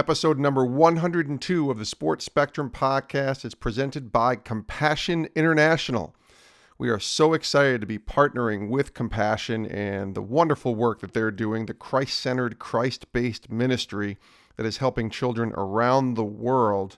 Episode number 102 of the Sports Spectrum podcast is presented by Compassion International. We are so excited to be partnering with Compassion and the wonderful work that they're doing, the Christ centered, Christ based ministry that is helping children around the world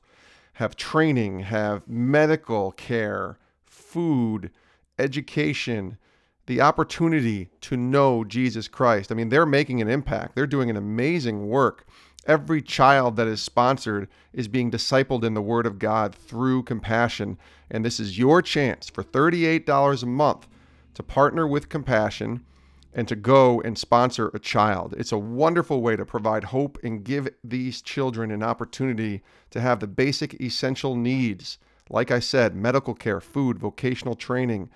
have training, have medical care, food, education, the opportunity to know Jesus Christ. I mean, they're making an impact, they're doing an amazing work. Every child that is sponsored is being discipled in the Word of God through compassion. And this is your chance for $38 a month to partner with Compassion and to go and sponsor a child. It's a wonderful way to provide hope and give these children an opportunity to have the basic essential needs. Like I said, medical care, food, vocational training.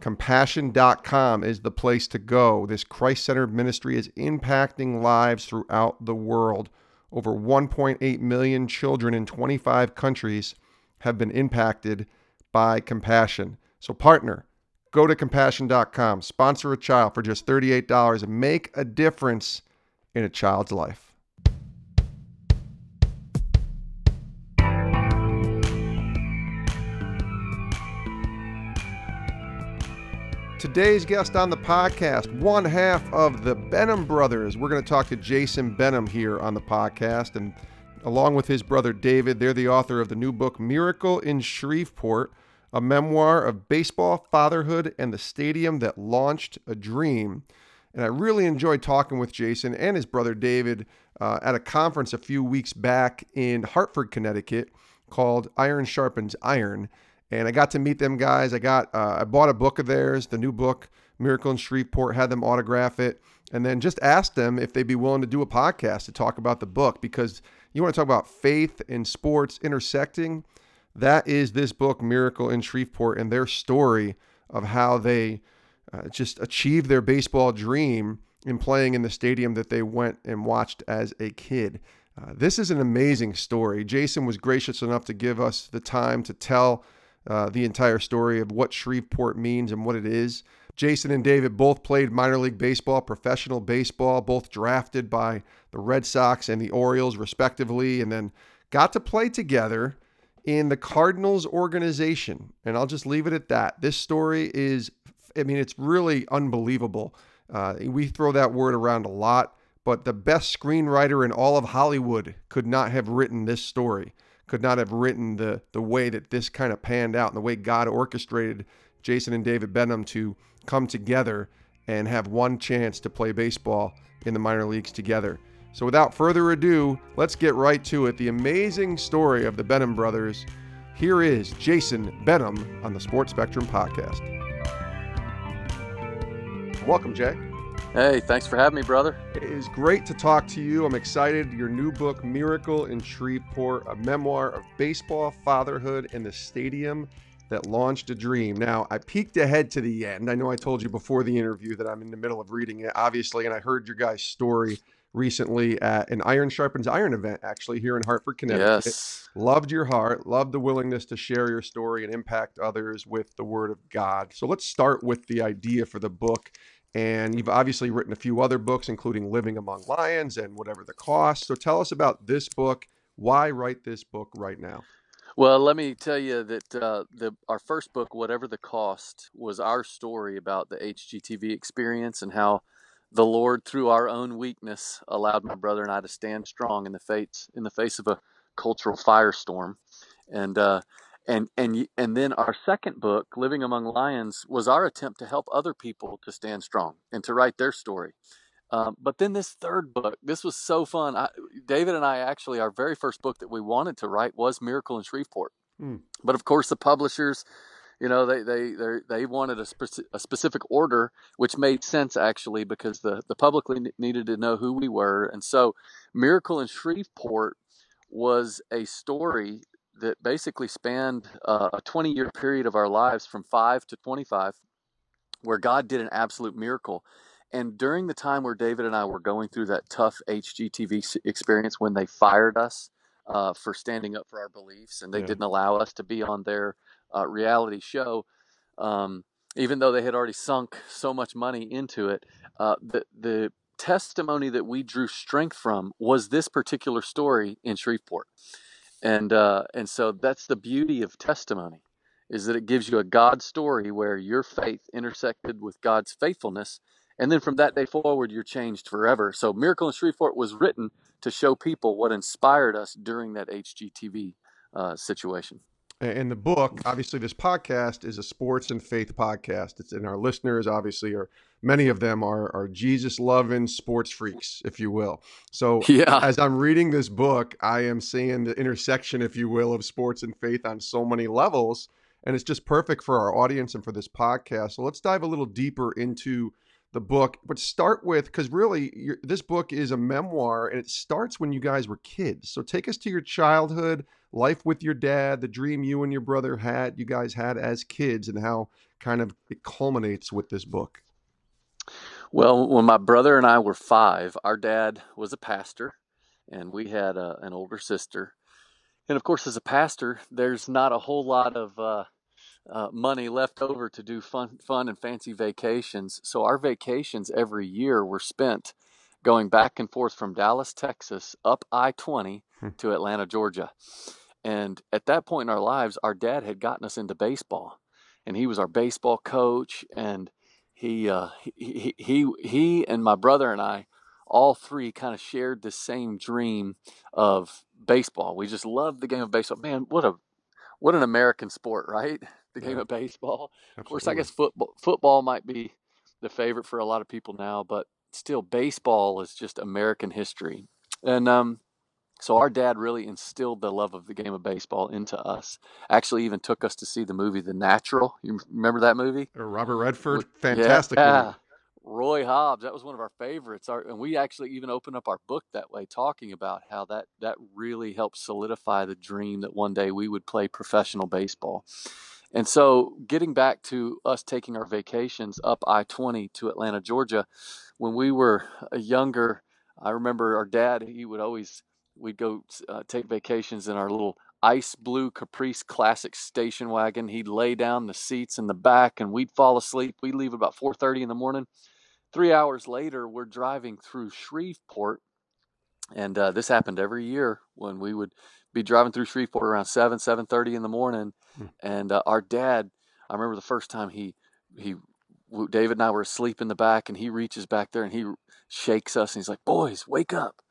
Compassion.com is the place to go. This Christ centered ministry is impacting lives throughout the world. Over 1.8 million children in 25 countries have been impacted by compassion. So, partner, go to compassion.com, sponsor a child for just $38, and make a difference in a child's life. Today's guest on the podcast, one half of the Benham brothers. We're going to talk to Jason Benham here on the podcast. And along with his brother David, they're the author of the new book, Miracle in Shreveport, a memoir of baseball, fatherhood, and the stadium that launched a dream. And I really enjoyed talking with Jason and his brother David uh, at a conference a few weeks back in Hartford, Connecticut called Iron Sharpens Iron and I got to meet them guys. I got uh, I bought a book of theirs, the new book, Miracle in Shreveport, had them autograph it, and then just asked them if they'd be willing to do a podcast to talk about the book because you want to talk about faith and sports intersecting. That is this book, Miracle in Shreveport, and their story of how they uh, just achieved their baseball dream in playing in the stadium that they went and watched as a kid. Uh, this is an amazing story. Jason was gracious enough to give us the time to tell uh, the entire story of what Shreveport means and what it is. Jason and David both played minor league baseball, professional baseball, both drafted by the Red Sox and the Orioles, respectively, and then got to play together in the Cardinals organization. And I'll just leave it at that. This story is, I mean, it's really unbelievable. Uh, we throw that word around a lot, but the best screenwriter in all of Hollywood could not have written this story could not have written the the way that this kind of panned out and the way God orchestrated Jason and David Benham to come together and have one chance to play baseball in the minor leagues together. So without further ado, let's get right to it. The amazing story of the Benham brothers. Here is Jason Benham on the Sports Spectrum podcast. Welcome, Jay. Hey, thanks for having me, brother. It is great to talk to you. I'm excited. Your new book, Miracle in Shreveport, a memoir of baseball, fatherhood, and the stadium that launched a dream. Now, I peeked ahead to the end. I know I told you before the interview that I'm in the middle of reading it, obviously, and I heard your guys' story recently at an Iron Sharpens Iron event, actually, here in Hartford, Connecticut. Yes. Loved your heart, loved the willingness to share your story and impact others with the Word of God. So let's start with the idea for the book and you've obviously written a few other books, including Living Among Lions and Whatever the Cost. So tell us about this book. Why write this book right now? Well, let me tell you that uh, the our first book, Whatever the Cost, was our story about the HGTV experience and how the Lord, through our own weakness, allowed my brother and I to stand strong in the face in the face of a cultural firestorm. And uh, and and and then our second book living among lions was our attempt to help other people to stand strong and to write their story. Um, but then this third book this was so fun. I, david and i actually our very first book that we wanted to write was miracle in shreveport. Mm. but of course the publishers you know they they they, they wanted a, speci- a specific order which made sense actually because the the public needed to know who we were. And so miracle in shreveport was a story that basically spanned uh, a 20 year period of our lives from 5 to 25 where God did an absolute miracle. And during the time where David and I were going through that tough HGTV experience when they fired us uh, for standing up for our beliefs and they yeah. didn't allow us to be on their uh, reality show, um, even though they had already sunk so much money into it, uh, the, the testimony that we drew strength from was this particular story in Shreveport. And uh, and so that's the beauty of testimony is that it gives you a God story where your faith intersected with God's faithfulness. And then from that day forward, you're changed forever. So Miracle in Shreveport was written to show people what inspired us during that HGTV uh, situation. And the book, obviously, this podcast is a sports and faith podcast. It's in our listeners, obviously, are many of them are are Jesus loving sports freaks, if you will. So, yeah. as I'm reading this book, I am seeing the intersection, if you will, of sports and faith on so many levels and it's just perfect for our audience and for this podcast. So let's dive a little deeper into the book, but start with because really this book is a memoir and it starts when you guys were kids. So take us to your childhood, life with your dad, the dream you and your brother had, you guys had as kids, and how kind of it culminates with this book. Well, when my brother and I were five, our dad was a pastor, and we had a, an older sister and of course, as a pastor, there's not a whole lot of uh, uh, money left over to do fun, fun and fancy vacations. So our vacations every year were spent going back and forth from Dallas, Texas, up I-20 hmm. to Atlanta, Georgia. And at that point in our lives, our dad had gotten us into baseball, and he was our baseball coach. And he uh, he, he he and my brother and I, all three, kind of shared the same dream of baseball. We just love the game of baseball. Man, what a what an American sport, right? The game yeah. of baseball. Absolutely. Of course, I guess football football might be the favorite for a lot of people now, but still, baseball is just American history. And um, so our dad really instilled the love of the game of baseball into us. Actually, even took us to see the movie The Natural. You remember that movie? Uh, Robert Redford, fantastic yeah. movie. Roy Hobbs, that was one of our favorites. Our, and we actually even opened up our book that way, talking about how that that really helped solidify the dream that one day we would play professional baseball. And so, getting back to us taking our vacations up I 20 to Atlanta, Georgia, when we were uh, younger, I remember our dad, he would always, we'd go uh, take vacations in our little ice blue Caprice Classic station wagon. He'd lay down the seats in the back and we'd fall asleep. We'd leave about 4:30 in the morning. Three hours later, we're driving through Shreveport, and uh, this happened every year when we would be driving through Shreveport around seven, seven thirty in the morning, hmm. and uh, our dad. I remember the first time he he David and I were asleep in the back, and he reaches back there and he shakes us, and he's like, "Boys, wake up!"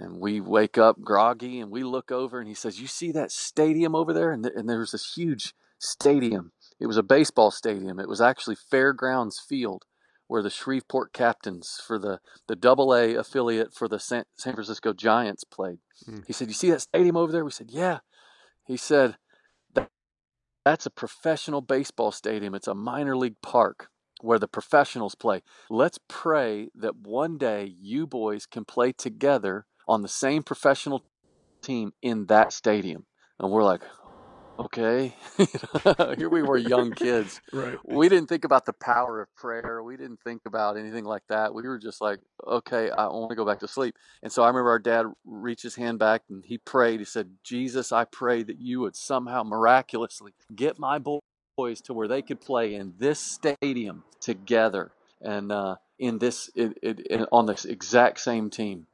And we wake up groggy, and we look over, and he says, "You see that stadium over there?" And, th- and there was this huge stadium. It was a baseball stadium. It was actually Fairgrounds Field, where the Shreveport Captains for the the Double A affiliate for the San, San Francisco Giants played. Mm. He said, "You see that stadium over there?" We said, "Yeah." He said, that, "That's a professional baseball stadium. It's a minor league park where the professionals play. Let's pray that one day you boys can play together on the same professional team in that stadium." And we're like, okay. Here we were young kids. Right. We didn't think about the power of prayer. We didn't think about anything like that. We were just like okay i want to go back to sleep. And so i remember our dad reached his hand back and he prayed. He said jesus i pray that you would somehow miraculously get my boys to where they could play in this stadium together and uh, in this it, it, on this exact same team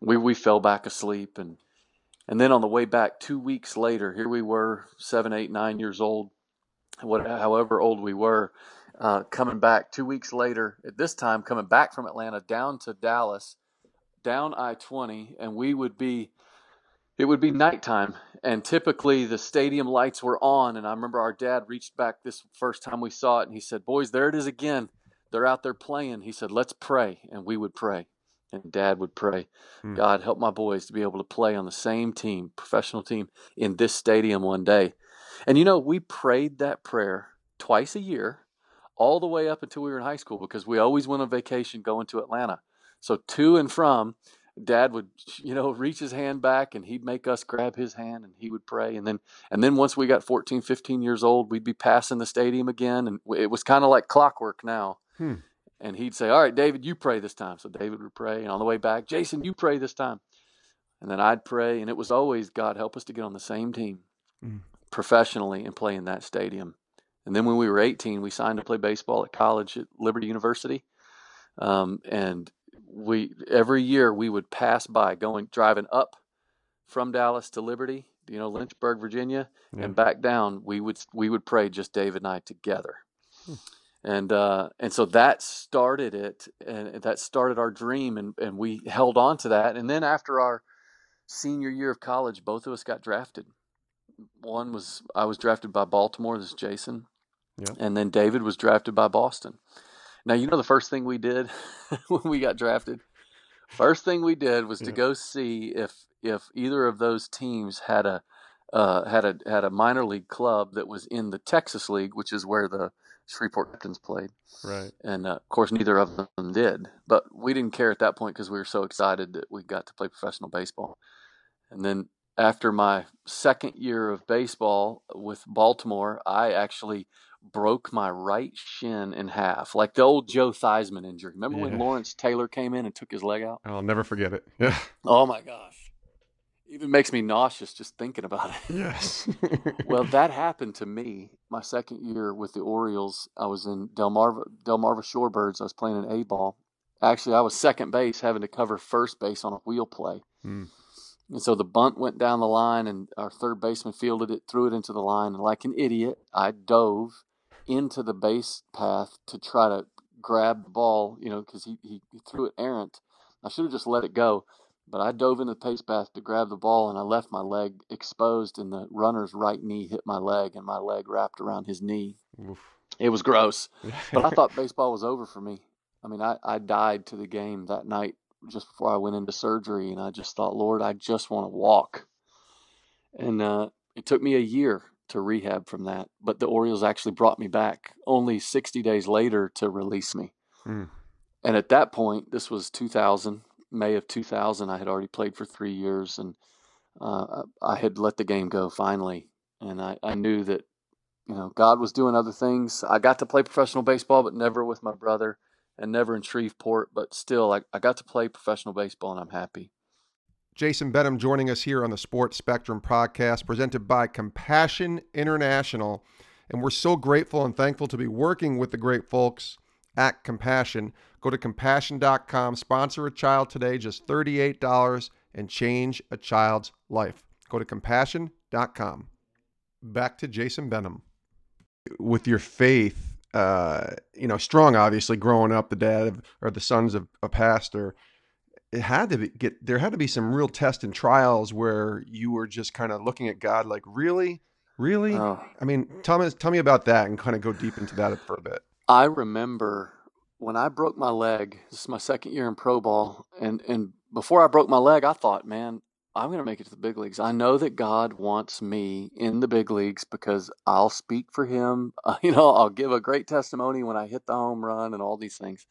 we we fell back asleep and and then on the way back, two weeks later, here we were, seven, eight, nine years old, what, however old we were, uh, coming back two weeks later, at this time, coming back from Atlanta down to Dallas, down I 20, and we would be, it would be nighttime. And typically the stadium lights were on. And I remember our dad reached back this first time we saw it and he said, Boys, there it is again. They're out there playing. He said, Let's pray. And we would pray and dad would pray, mm. God, help my boys to be able to play on the same team, professional team, in this stadium one day. And you know, we prayed that prayer twice a year, all the way up until we were in high school, because we always went on vacation going to Atlanta. So to and from, dad would, you know, reach his hand back and he'd make us grab his hand and he would pray. And then, and then once we got 14, 15 years old, we'd be passing the stadium again. And it was kind of like clockwork now. Hmm and he'd say, All right, David, you pray this time. So David would pray. And on the way back, Jason, you pray this time. And then I'd pray. And it was always, God, help us to get on the same team mm. professionally and play in that stadium. And then when we were 18, we signed to play baseball at college at Liberty University. um, and we every year we would pass by going driving up from Dallas to Liberty, you know, Lynchburg, Virginia, yeah. and back down. We would we would pray just David and I together. Hmm. And uh, and so that started it, and that started our dream, and, and we held on to that. And then after our senior year of college, both of us got drafted. One was I was drafted by Baltimore. This is Jason, yeah. and then David was drafted by Boston. Now you know the first thing we did when we got drafted. First thing we did was yeah. to go see if if either of those teams had a uh, had a had a minor league club that was in the Texas League, which is where the Shreveport Captains played. Right. And uh, of course, neither of them did. But we didn't care at that point because we were so excited that we got to play professional baseball. And then after my second year of baseball with Baltimore, I actually broke my right shin in half, like the old Joe Theismann injury. Remember yeah. when Lawrence Taylor came in and took his leg out? I'll never forget it. Yeah. Oh my gosh. Even makes me nauseous just thinking about it. Yes. well, that happened to me my second year with the Orioles. I was in Delmarva Delmarva Shorebirds. I was playing an A ball. Actually, I was second base, having to cover first base on a wheel play. Hmm. And so the bunt went down the line, and our third baseman fielded it, threw it into the line. And like an idiot, I dove into the base path to try to grab the ball, you know, because he, he, he, threw it errant. I should have just let it go, but I dove into the base path to grab the ball, and I left my leg exposed, and the runner's right knee hit my leg, and my leg wrapped around his knee. Oof. It was gross, but I thought baseball was over for me. I mean, I, I died to the game that night just before I went into surgery, and I just thought, Lord, I just want to walk. And uh, it took me a year to rehab from that, but the Orioles actually brought me back only 60 days later to release me. Mm. And at that point, this was 2000, May of 2000. I had already played for three years, and uh, I had let the game go finally. And I, I knew that, you know, God was doing other things. I got to play professional baseball, but never with my brother and never in Shreveport, but still, I, I got to play professional baseball and I'm happy. Jason Benham joining us here on the Sports Spectrum podcast presented by Compassion International. And we're so grateful and thankful to be working with the great folks at Compassion. Go to compassion.com, sponsor a child today, just $38 and change a child's life. Go to compassion.com. Back to Jason Benham. With your faith, uh, you know, strong, obviously, growing up, the dad of, or the sons of a pastor, it had to be, get, there had to be some real tests and trials where you were just kind of looking at God like, really? Really? Oh. I mean, tell me, tell me about that and kind of go deep into that for a bit. I remember when I broke my leg, this is my second year in pro ball. And, and before I broke my leg, I thought, man, I'm going to make it to the big leagues. I know that God wants me in the big leagues because I'll speak for Him. Uh, you know, I'll give a great testimony when I hit the home run and all these things.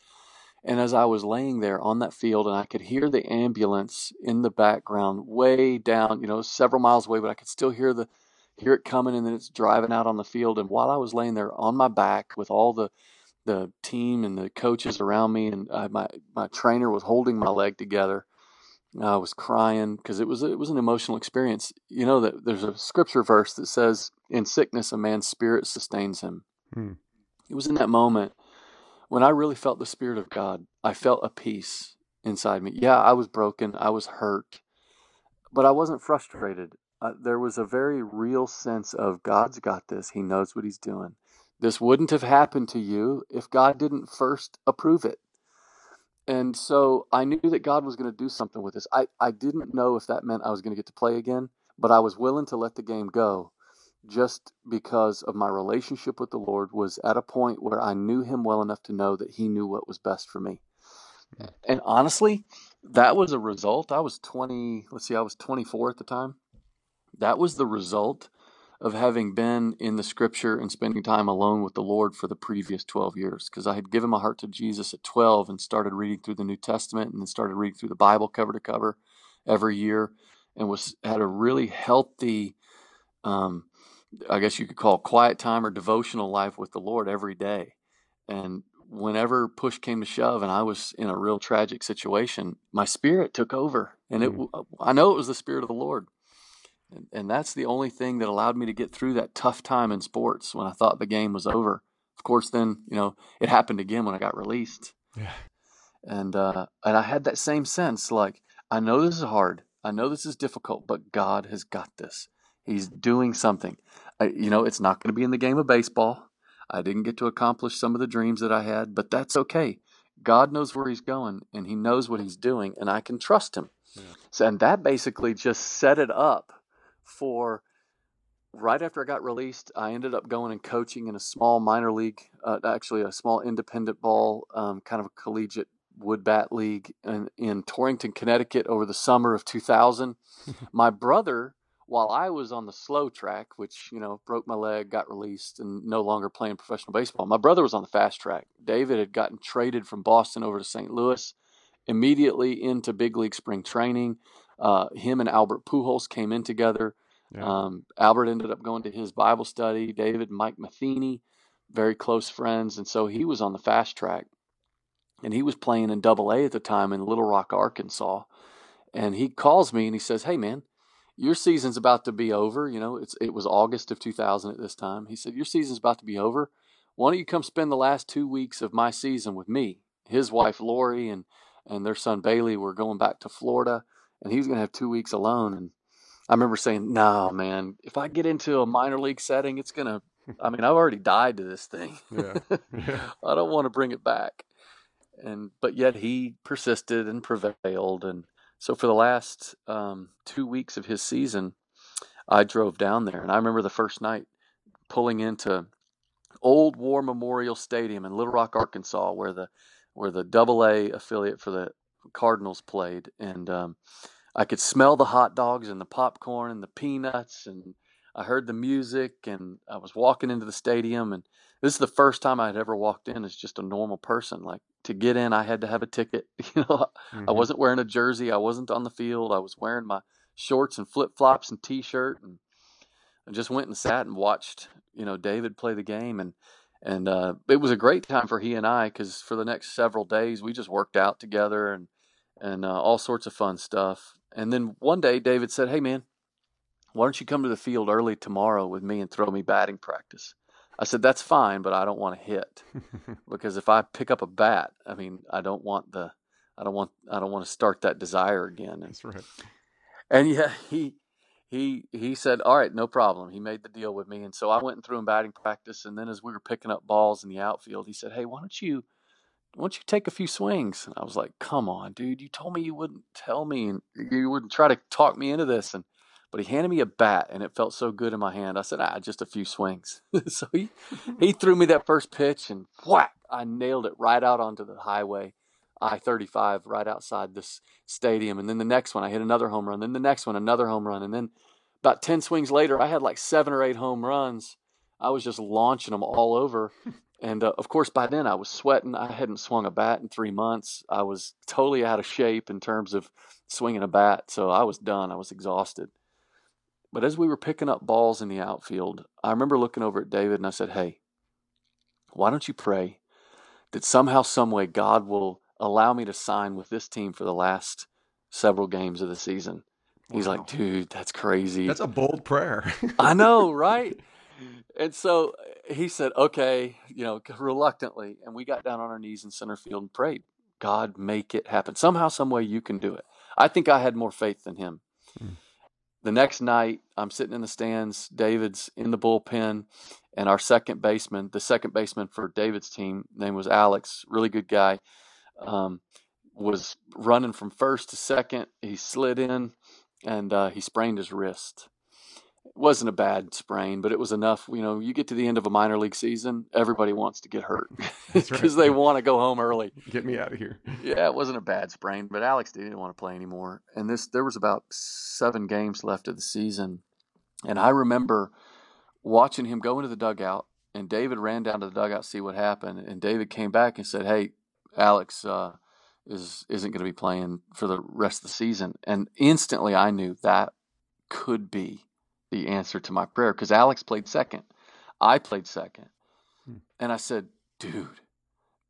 And as I was laying there on that field, and I could hear the ambulance in the background, way down, you know, several miles away, but I could still hear the hear it coming, and then it's driving out on the field. And while I was laying there on my back with all the the team and the coaches around me, and I, my my trainer was holding my leg together I was crying because it was it was an emotional experience. You know that there's a scripture verse that says, "In sickness, a man's spirit sustains him." Hmm. It was in that moment when I really felt the spirit of God. I felt a peace inside me. Yeah, I was broken. I was hurt, but I wasn't frustrated. Uh, there was a very real sense of God's got this. He knows what He's doing. This wouldn't have happened to you if God didn't first approve it. And so I knew that God was going to do something with this. I, I didn't know if that meant I was going to get to play again, but I was willing to let the game go just because of my relationship with the Lord was at a point where I knew him well enough to know that he knew what was best for me. And honestly, that was a result. I was 20, let's see, I was 24 at the time. That was the result of having been in the scripture and spending time alone with the Lord for the previous 12 years because I had given my heart to Jesus at 12 and started reading through the New Testament and then started reading through the Bible cover to cover every year and was had a really healthy um, I guess you could call quiet time or devotional life with the Lord every day. And whenever push came to shove and I was in a real tragic situation, my spirit took over. And it mm. I know it was the spirit of the Lord and, and that's the only thing that allowed me to get through that tough time in sports when I thought the game was over. Of course, then, you know, it happened again when I got released. Yeah. and uh, and I had that same sense like I know this is hard, I know this is difficult, but God has got this. He's doing something. I, you know, it's not going to be in the game of baseball. I didn't get to accomplish some of the dreams that I had, but that's okay. God knows where He's going, and He knows what He's doing, and I can trust Him. Yeah. So, and that basically just set it up for right after I got released, I ended up going and coaching in a small minor league, uh, actually a small independent ball, um, kind of a collegiate wood bat league in, in Torrington, Connecticut over the summer of 2000. my brother, while I was on the slow track, which, you know, broke my leg, got released, and no longer playing professional baseball, my brother was on the fast track. David had gotten traded from Boston over to St. Louis, immediately into big league spring training. Uh, him and Albert Pujols came in together. Yeah. Um, Albert ended up going to his Bible study. David, Mike Matheny, very close friends, and so he was on the fast track, and he was playing in Double A at the time in Little Rock, Arkansas. And he calls me and he says, "Hey, man, your season's about to be over. You know, it's it was August of 2000 at this time. He said, your season's about to be over. Why don't you come spend the last two weeks of my season with me? His wife Lori and and their son Bailey were going back to Florida, and he was going to have two weeks alone. And I remember saying, "No, man, if I get into a minor league setting, it's gonna. I mean, I've already died to this thing. Yeah. yeah. I don't want to bring it back." And but yet he persisted and prevailed, and so for the last um, two weeks of his season, I drove down there, and I remember the first night pulling into Old War Memorial Stadium in Little Rock, Arkansas, where the where the Double A affiliate for the Cardinals played, and um, I could smell the hot dogs and the popcorn and the peanuts and I heard the music and I was walking into the stadium and this is the first time I had ever walked in as just a normal person. Like to get in, I had to have a ticket. You know, mm-hmm. I wasn't wearing a jersey. I wasn't on the field. I was wearing my shorts and flip flops and t-shirt and I just went and sat and watched, you know, David play the game and and uh, it was a great time for he and I because for the next several days we just worked out together and and uh, all sorts of fun stuff. And then one day David said, Hey, man, why don't you come to the field early tomorrow with me and throw me batting practice? I said, That's fine, but I don't want to hit. because if I pick up a bat, I mean, I don't want the. I don't want I don't want to start that desire again. That's right. And yeah, he he he said, "All right, no problem." He made the deal with me, and so I went and threw him batting practice. And then as we were picking up balls in the outfield, he said, "Hey, why don't you why don't you take a few swings? And I was like, come on, dude. You told me you wouldn't tell me and you wouldn't try to talk me into this. And but he handed me a bat and it felt so good in my hand. I said, ah, just a few swings. so he he threw me that first pitch and whack, I nailed it right out onto the highway, I thirty five, right outside this stadium. And then the next one I hit another home run. Then the next one, another home run. And then about ten swings later, I had like seven or eight home runs. I was just launching them all over. And uh, of course, by then I was sweating. I hadn't swung a bat in three months. I was totally out of shape in terms of swinging a bat. So I was done. I was exhausted. But as we were picking up balls in the outfield, I remember looking over at David and I said, Hey, why don't you pray that somehow, someway, God will allow me to sign with this team for the last several games of the season? He's wow. like, dude, that's crazy. That's a bold prayer. I know, right? And so he said, okay, you know, reluctantly. And we got down on our knees in center field and prayed, God, make it happen. Somehow, some way you can do it. I think I had more faith than him. Hmm. The next night, I'm sitting in the stands. David's in the bullpen, and our second baseman, the second baseman for David's team, name was Alex, really good guy, um, was running from first to second. He slid in, and uh, he sprained his wrist It wasn't a bad sprain, but it was enough. You know, you get to the end of a minor league season, everybody wants to get hurt because right. they want to go home early. Get me out of here. yeah, it wasn't a bad sprain, but Alex didn't want to play anymore. And this, there was about seven games left of the season, and I remember watching him go into the dugout. And David ran down to the dugout to see what happened. And David came back and said, "Hey, Alex uh, is isn't going to be playing for the rest of the season." And instantly, I knew that could be the answer to my prayer because Alex played second. I played second. Hmm. And I said, dude,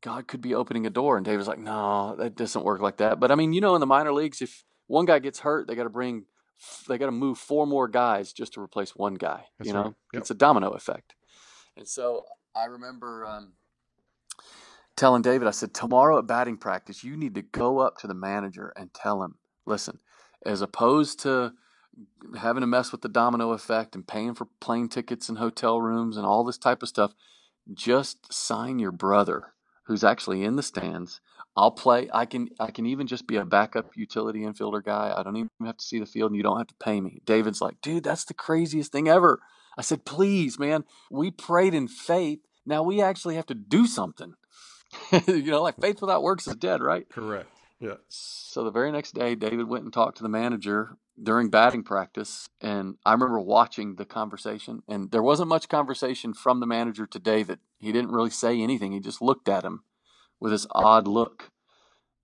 God could be opening a door. And Dave was like, no, that doesn't work like that. But I mean, you know, in the minor leagues, if one guy gets hurt, they got to bring, they got to move four more guys just to replace one guy. That's you know, right. yep. it's a domino effect. And so I remember um, telling David, I said, tomorrow at batting practice, you need to go up to the manager and tell him, listen, as opposed to having to mess with the domino effect and paying for plane tickets and hotel rooms and all this type of stuff, just sign your brother who's actually in the stands. I'll play. I can. I can even just be a backup utility infielder guy. I don't even have to see the field, and you don't have to pay me. David's like, dude, that's the craziest thing ever. I said, please, man. We prayed in faith. Now we actually have to do something. you know, like faith without works is dead, right? Correct. Yeah. So the very next day, David went and talked to the manager during batting practice, and I remember watching the conversation. And there wasn't much conversation from the manager to David. He didn't really say anything. He just looked at him with this odd look.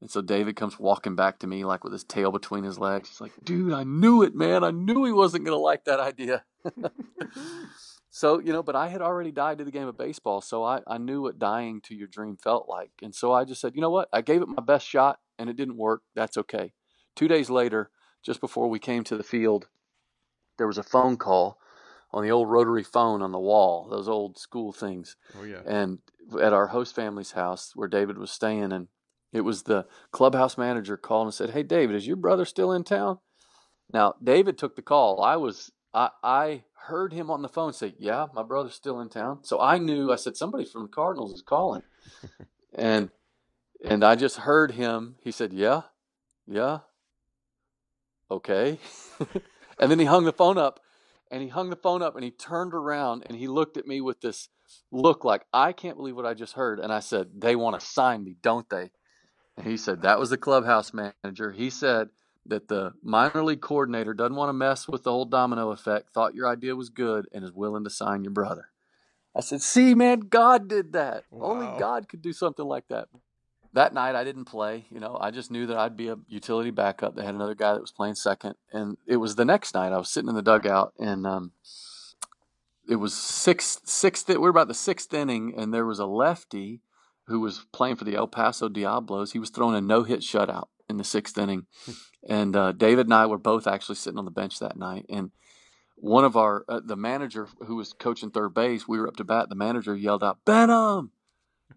And so David comes walking back to me, like with his tail between his legs. He's like, "Dude, I knew it, man. I knew he wasn't gonna like that idea." So, you know, but I had already died to the game of baseball, so I, I knew what dying to your dream felt like. And so I just said, you know what? I gave it my best shot and it didn't work. That's okay. Two days later, just before we came to the field, there was a phone call on the old rotary phone on the wall, those old school things. Oh, yeah. And at our host family's house where David was staying, and it was the clubhouse manager called and said, Hey, David, is your brother still in town? Now, David took the call. I was I, I heard him on the phone say, "Yeah, my brother's still in town." So I knew. I said, "Somebody from the Cardinals is calling," and and I just heard him. He said, "Yeah, yeah, okay," and then he hung the phone up, and he hung the phone up, and he turned around and he looked at me with this look like, "I can't believe what I just heard," and I said, "They want to sign me, don't they?" And he said, "That was the clubhouse manager." He said that the minor league coordinator doesn't want to mess with the whole domino effect, thought your idea was good, and is willing to sign your brother. I said, See, man, God did that. Wow. Only God could do something like that. That night I didn't play. You know, I just knew that I'd be a utility backup. They had another guy that was playing second. And it was the next night I was sitting in the dugout and um, it was sixth sixth we were about the sixth inning and there was a lefty who was playing for the El Paso Diablos. He was throwing a no hit shutout in the sixth inning. And uh, David and I were both actually sitting on the bench that night. And one of our, uh, the manager who was coaching third base, we were up to bat. The manager yelled out, Benham,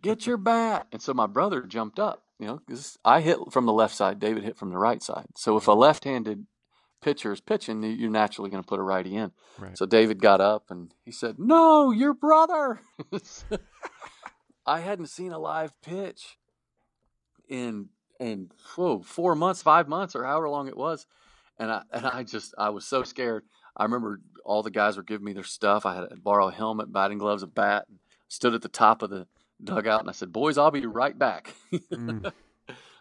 get your bat. And so my brother jumped up, you know, because I hit from the left side, David hit from the right side. So if a left handed pitcher is pitching, you're naturally going to put a righty in. Right. So David got up and he said, No, your brother. I hadn't seen a live pitch in in whoa, four months, five months, or however long it was. And I and I just I was so scared. I remember all the guys were giving me their stuff. I had to borrow a helmet, batting gloves, a bat. And stood at the top of the dugout, and I said, "Boys, I'll be right back." mm.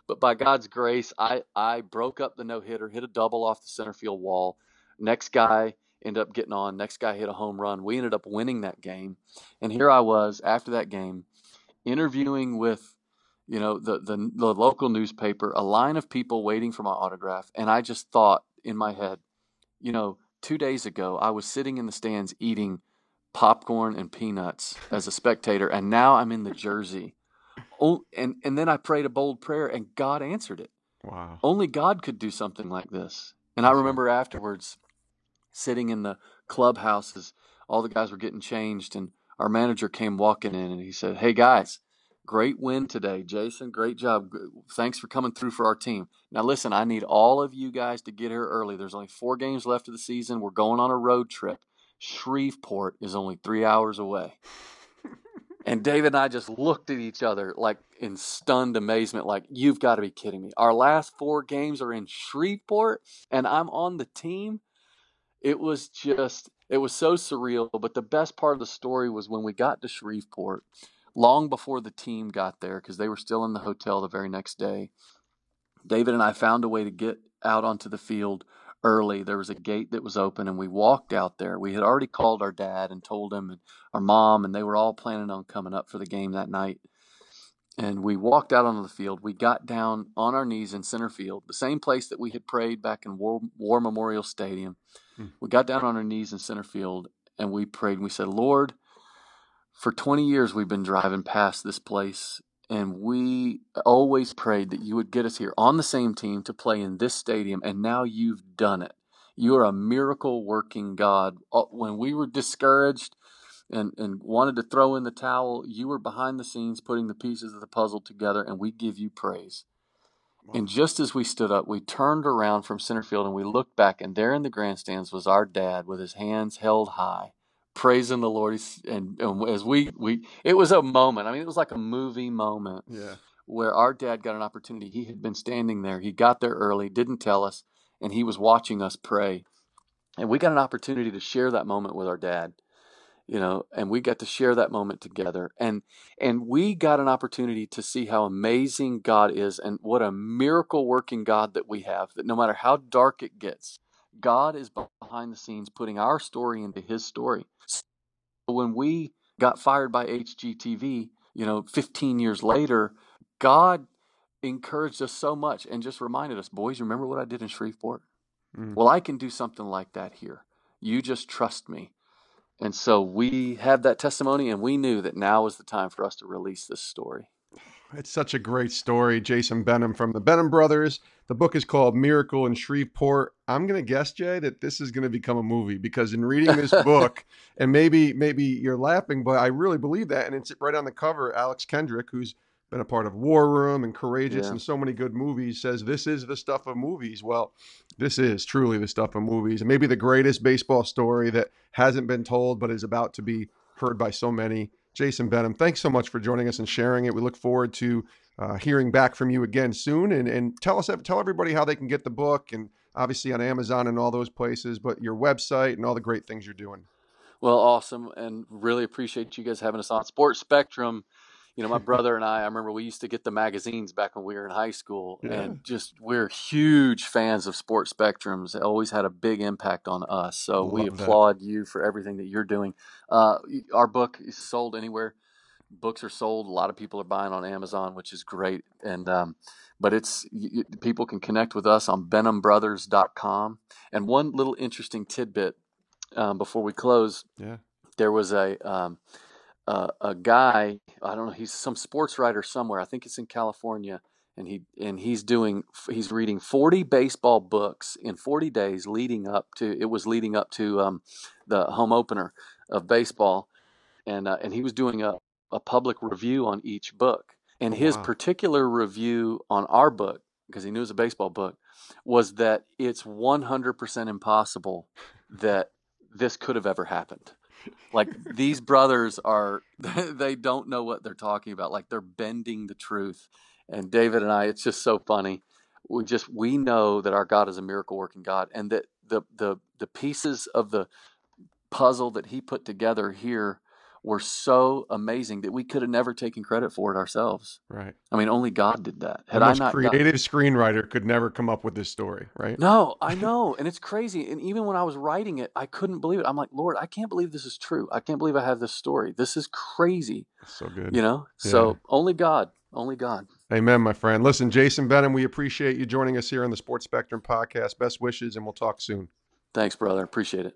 But by God's grace, I I broke up the no hitter, hit a double off the center field wall. Next guy ended up getting on. Next guy hit a home run. We ended up winning that game. And here I was after that game, interviewing with you know, the, the, the local newspaper, a line of people waiting for my autograph. And I just thought in my head, you know, two days ago, I was sitting in the stands eating popcorn and peanuts as a spectator, and now I'm in the jersey. Oh, and, and then I prayed a bold prayer, and God answered it. Wow. Only God could do something like this. And I remember afterwards sitting in the clubhouses, all the guys were getting changed, and our manager came walking in and he said, Hey guys, Great win today, Jason. Great job. Thanks for coming through for our team. Now, listen, I need all of you guys to get here early. There's only four games left of the season. We're going on a road trip. Shreveport is only three hours away. and David and I just looked at each other like in stunned amazement, like, you've got to be kidding me. Our last four games are in Shreveport, and I'm on the team. It was just, it was so surreal. But the best part of the story was when we got to Shreveport long before the team got there because they were still in the hotel the very next day. David and I found a way to get out onto the field early. There was a gate that was open, and we walked out there. We had already called our dad and told him, and our mom, and they were all planning on coming up for the game that night. And we walked out onto the field. We got down on our knees in center field, the same place that we had prayed back in War, War Memorial Stadium. Hmm. We got down on our knees in center field and we prayed and we said, Lord, for 20 years we've been driving past this place and we always prayed that you would get us here on the same team to play in this stadium and now you've done it you are a miracle working god uh, when we were discouraged and, and wanted to throw in the towel, you were behind the scenes putting the pieces of the puzzle together, and we give you praise. Wow. And just as we stood up, we turned around from center field and we looked back, and there in the grandstands was our dad with his hands held high, praising the Lord. And, and as we, we, it was a moment. I mean, it was like a movie moment. Yeah. Where our dad got an opportunity. He had been standing there. He got there early, didn't tell us, and he was watching us pray. And we got an opportunity to share that moment with our dad you know and we got to share that moment together and and we got an opportunity to see how amazing god is and what a miracle working god that we have that no matter how dark it gets god is behind the scenes putting our story into his story so when we got fired by hgtv you know 15 years later god encouraged us so much and just reminded us boys remember what i did in shreveport mm. well i can do something like that here you just trust me and so we had that testimony, and we knew that now was the time for us to release this story. It's such a great story. Jason Benham from the Benham Brothers. The book is called Miracle in Shreveport. I'm going to guess, Jay, that this is going to become a movie because in reading this book, and maybe maybe you're laughing, but I really believe that. And it's right on the cover. Alex Kendrick, who's been a part of War Room and Courageous yeah. and so many good movies, says this is the stuff of movies. Well, this is truly the stuff of movies, and maybe the greatest baseball story that hasn't been told but is about to be heard by so many. Jason Benham, thanks so much for joining us and sharing it. We look forward to uh, hearing back from you again soon. And, and tell us, tell everybody how they can get the book, and obviously on Amazon and all those places, but your website and all the great things you're doing. Well, awesome, and really appreciate you guys having us on Sports Spectrum you know, my brother and I, I remember we used to get the magazines back when we were in high school, yeah. and just we're huge fans of Sports Spectrums. It always had a big impact on us. So Love we applaud that. you for everything that you're doing. Uh, our book is sold anywhere. Books are sold. A lot of people are buying on Amazon, which is great. And um, but it's people can connect with us on BenhamBrothers.com. And one little interesting tidbit um, before we close. Yeah. There was a um, uh, a guy. I don't know. He's some sports writer somewhere. I think it's in California, and he and he's doing. He's reading forty baseball books in forty days, leading up to. It was leading up to um, the home opener of baseball, and uh, and he was doing a a public review on each book. And oh, his wow. particular review on our book, because he knew it was a baseball book, was that it's 100% impossible that this could have ever happened like these brothers are they don't know what they're talking about. Like they're bending the truth. And david and i it's just so funny. We just we know that our god is a miracle working god and that the the the pieces of the puzzle that he put together here were so amazing that we could have never taken credit for it ourselves. Right. I mean, only God did that. Had I not creative screenwriter could never come up with this story, right? No, I know, and it's crazy. And even when I was writing it, I couldn't believe it. I'm like, Lord, I can't believe this is true. I can't believe I have this story. This is crazy. so good. You know. Yeah. So only God. Only God. Amen, my friend. Listen, Jason Benham, we appreciate you joining us here on the Sports Spectrum podcast. Best wishes, and we'll talk soon. Thanks, brother. Appreciate it.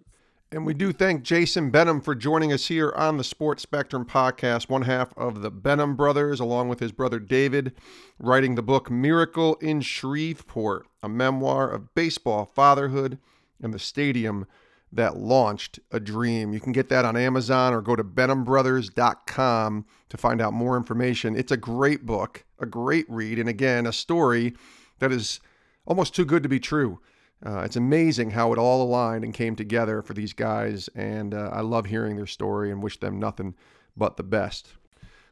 And we do thank Jason Benham for joining us here on the Sports Spectrum podcast, one half of the Benham brothers, along with his brother David, writing the book Miracle in Shreveport, a memoir of baseball, fatherhood, and the stadium that launched a dream. You can get that on Amazon or go to benhambrothers.com to find out more information. It's a great book, a great read, and again, a story that is almost too good to be true. Uh, it's amazing how it all aligned and came together for these guys, and uh, I love hearing their story and wish them nothing but the best.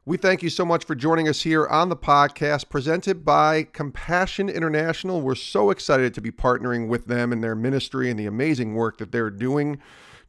We thank you so much for joining us here on the podcast presented by Compassion International. We're so excited to be partnering with them and their ministry and the amazing work that they're doing.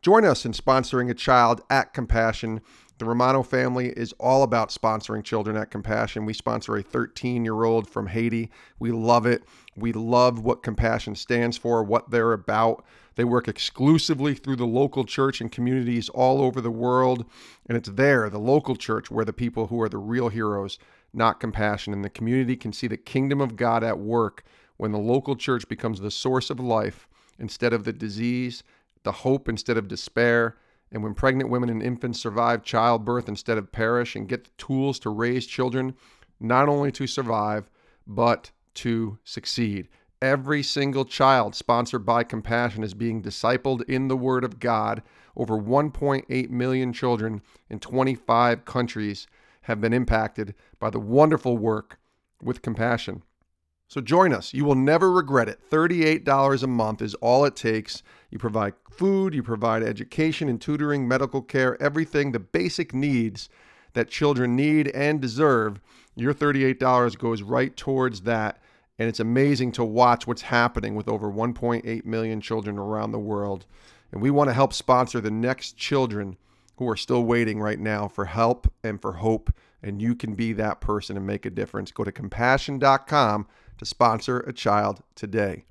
Join us in sponsoring a child at Compassion. The Romano family is all about sponsoring children at Compassion. We sponsor a 13 year old from Haiti. We love it. We love what Compassion stands for, what they're about. They work exclusively through the local church and communities all over the world. And it's there, the local church, where the people who are the real heroes, not compassion. And the community can see the kingdom of God at work when the local church becomes the source of life instead of the disease, the hope instead of despair and when pregnant women and infants survive childbirth instead of perish and get the tools to raise children, not only to survive, but to succeed. Every single child sponsored by Compassion is being discipled in the Word of God. Over 1.8 million children in 25 countries have been impacted by the wonderful work with Compassion. So join us. You will never regret it. $38 a month is all it takes. You provide food, you provide education and tutoring, medical care, everything, the basic needs that children need and deserve. Your $38 goes right towards that. And it's amazing to watch what's happening with over 1.8 million children around the world. And we want to help sponsor the next children who are still waiting right now for help and for hope. And you can be that person and make a difference. Go to compassion.com to sponsor a child today.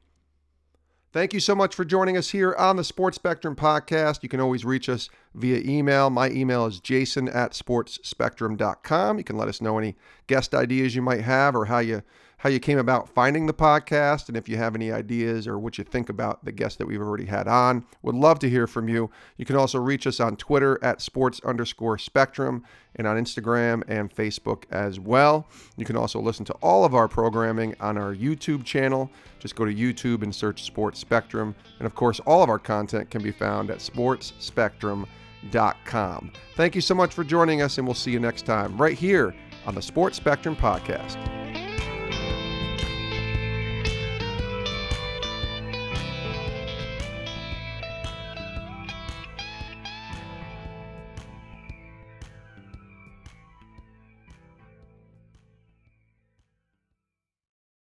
Thank you so much for joining us here on the Sports Spectrum podcast. You can always reach us via email. My email is jason at sportsspectrum.com. You can let us know any guest ideas you might have or how you how you came about finding the podcast and if you have any ideas or what you think about the guests that we've already had on. Would love to hear from you. You can also reach us on Twitter at sports underscore spectrum and on Instagram and Facebook as well. You can also listen to all of our programming on our YouTube channel. Just go to YouTube and search Sports Spectrum. And of course, all of our content can be found at sportsspectrum.com. Thank you so much for joining us, and we'll see you next time right here on the Sports Spectrum Podcast.